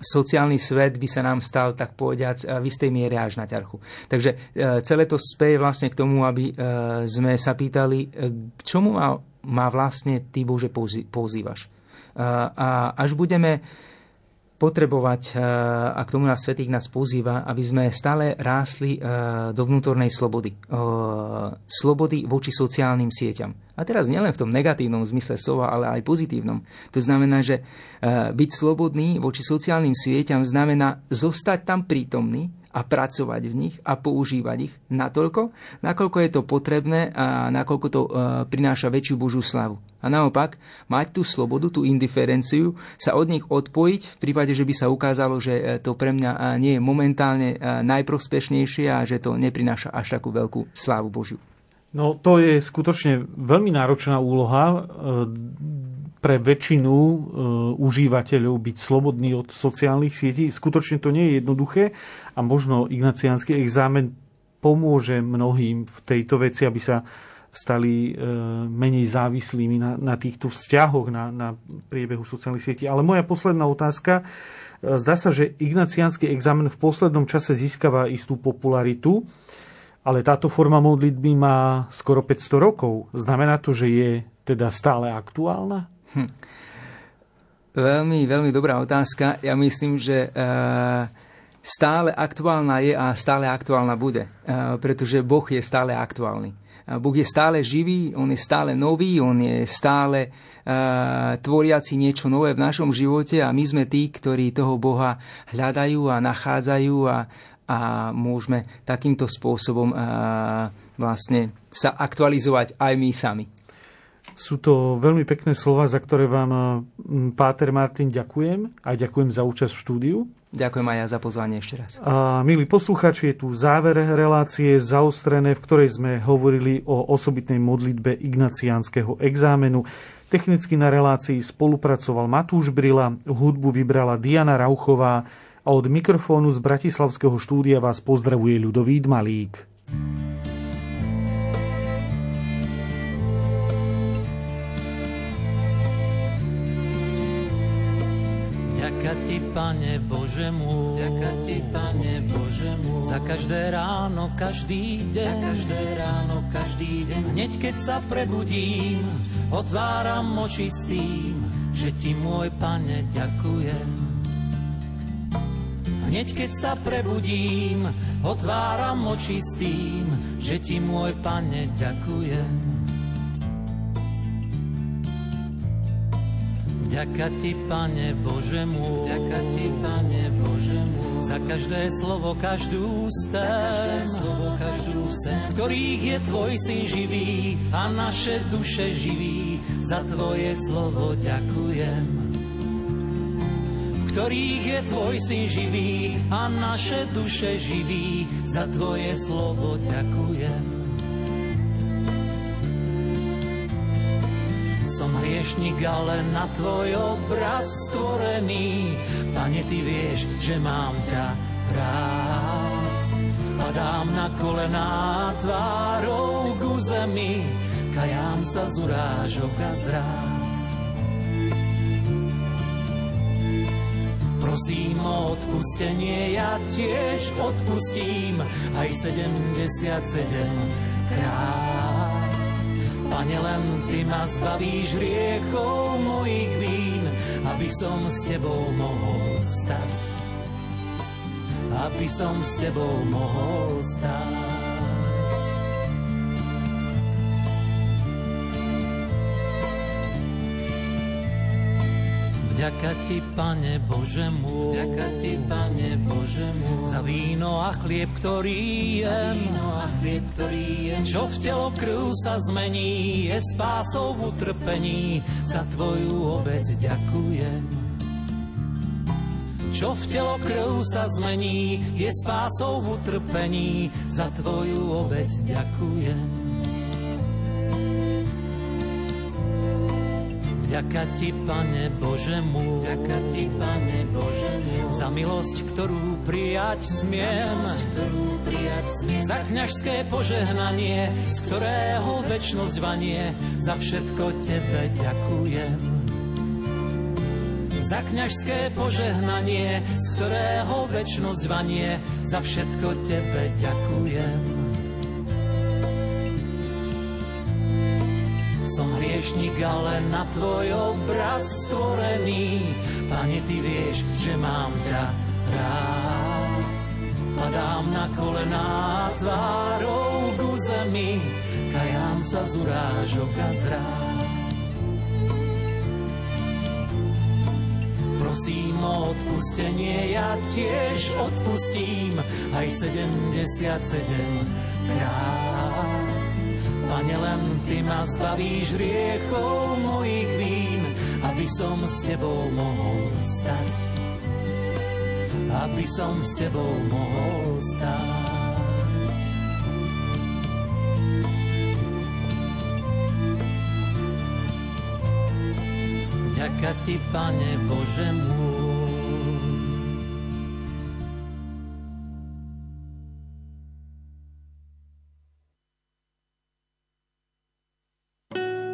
sociálny svet by sa nám stal, tak povediac, v istej miere až na ťarchu. Takže e, celé to speje vlastne k tomu, aby e, sme sa pýtali, e, k čomu ma, ma vlastne Ty, Bože, pozývaš. E, a až budeme potrebovať, eh, a k tomu nás Svetých nás pozýva, aby sme stále rásli eh, do vnútornej slobody. Eh, slobody voči sociálnym sieťam. A teraz nielen v tom negatívnom zmysle slova, ale aj pozitívnom. To znamená, že byť slobodný voči sociálnym sieťam znamená zostať tam prítomný, a pracovať v nich a používať ich natoľko, nakoľko je to potrebné a nakoľko to e, prináša väčšiu Božú slavu. A naopak, mať tú slobodu, tú indiferenciu, sa od nich odpojiť v prípade, že by sa ukázalo, že e, to pre mňa e, nie je momentálne najprospešnejšie a že to neprináša až takú veľkú slávu Božiu. No to je skutočne veľmi náročná úloha pre väčšinu e, užívateľov byť slobodný od sociálnych sietí. Skutočne to nie je jednoduché a možno ignaciánsky exámen pomôže mnohým v tejto veci, aby sa stali e, menej závislými na, na týchto vzťahoch, na, na priebehu sociálnych sietí. Ale moja posledná otázka. E, zdá sa, že ignaciánsky examen v poslednom čase získava istú popularitu, ale táto forma modlitby má skoro 500 rokov. Znamená to, že je teda stále aktuálna? Hm. Veľmi, veľmi dobrá otázka. Ja myslím, že uh, stále aktuálna je a stále aktuálna bude, uh, pretože Boh je stále aktuálny. Uh, boh je stále živý, On je stále nový, On je stále uh, tvoriaci niečo nové v našom živote a my sme tí, ktorí toho Boha hľadajú a nachádzajú a, a môžeme takýmto spôsobom uh, vlastne sa aktualizovať aj my sami. Sú to veľmi pekné slova, za ktoré vám, Páter Martin, ďakujem a ďakujem za účasť v štúdiu. Ďakujem aj ja za pozvanie ešte raz. A milí poslucháči, je tu záver relácie zaostrené, v ktorej sme hovorili o osobitnej modlitbe ignaciánskeho exámenu. Technicky na relácii spolupracoval Matúš Brila, hudbu vybrala Diana Rauchová a od mikrofónu z Bratislavského štúdia vás pozdravuje ľudový Malík. Ďaká ti, Pane Bože môj, Ďaká ti, Pane Bože môj, za každé ráno, každý deň, za každé ráno, každý deň. Hneď keď sa prebudím, otváram oči s tým, že ti môj Pane ďakujem. Hneď keď sa prebudím, otváram oči s tým, že ti môj Pane ďakujem. Vďaka ti, Pane Bože môj, vďaka ti, Pane Bože môj, za každé slovo, každú za každé slovo, každú sen, ktorých je tvoj syn živý a naše duše živí. Za tvoje slovo ďakujem. V ktorých je tvoj syn živý a naše duše živí. Za tvoje slovo ďakujem. Hriešnik, ale na tvoj obraz stvorený. Pane, ty vieš, že mám ťa rád. Padám na kolená tvárou ku zemi, kajám sa z urážok a zrád. Prosím o odpustenie, ja tiež odpustím aj 77 krát. Pane, len Ty ma zbavíš riechov mojich vín, aby som s Tebou mohol stať. Aby som s Tebou mohol stať. Vďaka Ti, Pane Bože môj, vďaka ti, Pane Bože môj, za víno a chlieb, ktorý jem, víno a chlieb, ktorý jem, čo v telo krv sa zmení, je spásou v utrpení, za Tvoju obeď ďakujem. Čo v telo krv sa zmení, je spásou v utrpení, za Tvoju obeď ďakujem. Vďaka Ti, Pane Bože môj, vďaka ti, Pane Bože môj, za milosť, ktorú prijať smiem, ktorú prijať smiem, za kňažské požehnanie, z ktorého väčnosť vanie, za všetko Tebe ďakujem. Za kňažské požehnanie, z ktorého väčnosť vanie, za všetko Tebe ďakujem. Som hriešnik, ale na tvoj obraz stvorený. Pane, ty vieš, že mám ťa rád. Padám na kolená tvárou ku zemi, kajám sa z urážok a zrád. Prosím o odpustenie, ja tiež odpustím aj 77 krát. Pane, len Ty ma zbavíš riechov mojich vín, aby som s Tebou mohol stať. Aby som s Tebou mohol stať. Vďaka Ti, Pane Bože môj,